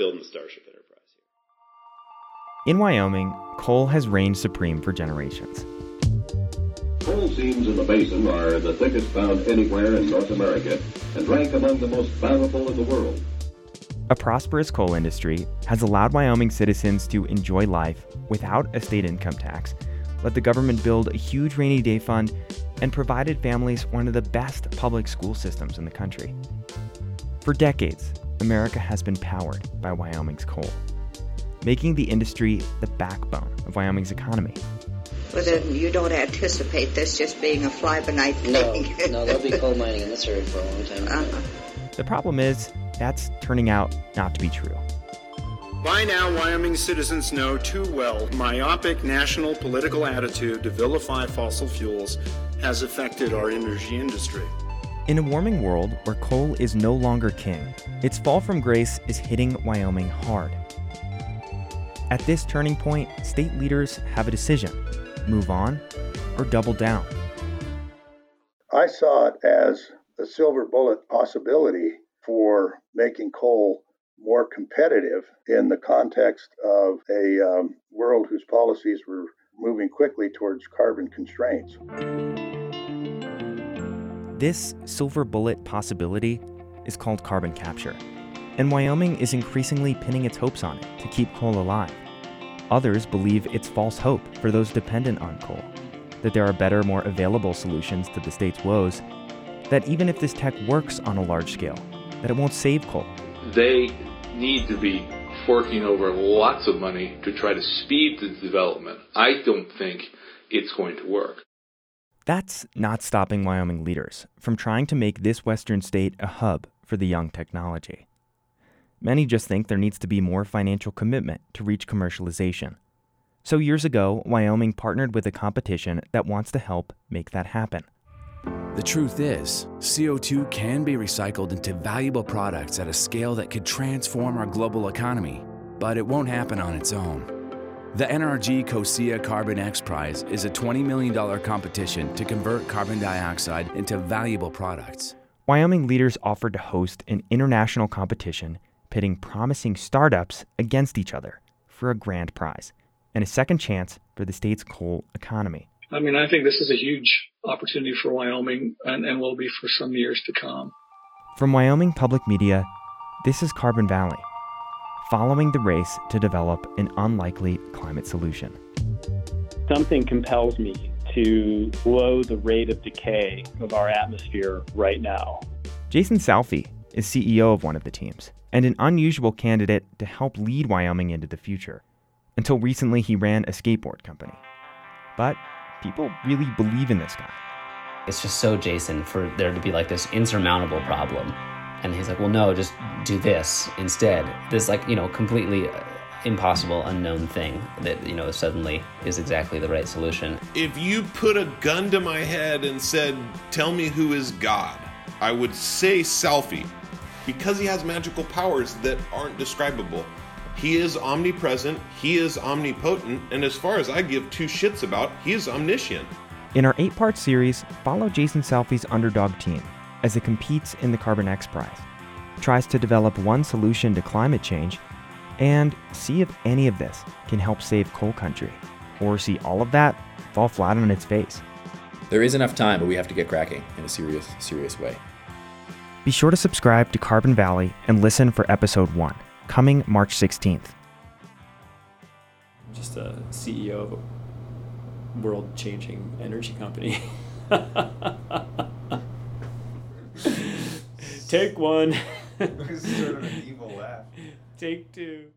building the Starship Enterprise. In Wyoming, coal has reigned supreme for generations. Coal seams in the basin are the thickest found anywhere in North America and rank among the most valuable in the world. A prosperous coal industry has allowed Wyoming citizens to enjoy life without a state income tax, let the government build a huge rainy day fund, and provided families one of the best public school systems in the country. For decades, America has been powered by Wyoming's coal, making the industry the backbone of Wyoming's economy. But then you don't anticipate this just being a fly-by-night thing. No, no, there'll be coal mining in this area for a long time. Uh-huh. The problem is, that's turning out not to be true. By now, Wyoming citizens know too well myopic national political attitude to vilify fossil fuels has affected our energy industry. In a warming world where coal is no longer king, its fall from grace is hitting Wyoming hard. At this turning point, state leaders have a decision move on or double down. I saw it as a silver bullet possibility for making coal more competitive in the context of a um, world whose policies were moving quickly towards carbon constraints. This silver bullet possibility is called carbon capture, and Wyoming is increasingly pinning its hopes on it to keep coal alive. Others believe it's false hope for those dependent on coal, that there are better, more available solutions to the state's woes, that even if this tech works on a large scale, that it won't save coal. They need to be forking over lots of money to try to speed the development. I don't think it's going to work. That's not stopping Wyoming leaders from trying to make this western state a hub for the young technology. Many just think there needs to be more financial commitment to reach commercialization. So, years ago, Wyoming partnered with a competition that wants to help make that happen. The truth is, CO2 can be recycled into valuable products at a scale that could transform our global economy, but it won't happen on its own. The NRG COSIA Carbon X Prize is a $20 million competition to convert carbon dioxide into valuable products. Wyoming leaders offered to host an international competition pitting promising startups against each other for a grand prize and a second chance for the state's coal economy. I mean, I think this is a huge opportunity for Wyoming and, and will be for some years to come. From Wyoming Public Media, this is Carbon Valley, following the race to develop an unlikely climate solution. Something compels me to slow the rate of decay of our atmosphere right now. Jason Salfi is CEO of one of the teams and an unusual candidate to help lead Wyoming into the future. Until recently, he ran a skateboard company. But people really believe in this guy. It's just so Jason for there to be like this insurmountable problem. And he's like, well, no, just do this instead. This, like, you know, completely uh, impossible, unknown thing that, you know, suddenly is exactly the right solution. If you put a gun to my head and said, tell me who is God, I would say Salfi because he has magical powers that aren't describable. He is omnipresent, he is omnipotent, and as far as I give two shits about, he is omniscient. In our eight part series, follow Jason Salfi's underdog team as it competes in the Carbon X Prize, tries to develop one solution to climate change, and see if any of this can help save coal country, or see all of that fall flat on its face. There is enough time, but we have to get cracking in a serious, serious way. Be sure to subscribe to Carbon Valley and listen for episode one, coming March 16th. Just a CEO of a world changing energy company. Take one. sort of an evil laugh. Take two.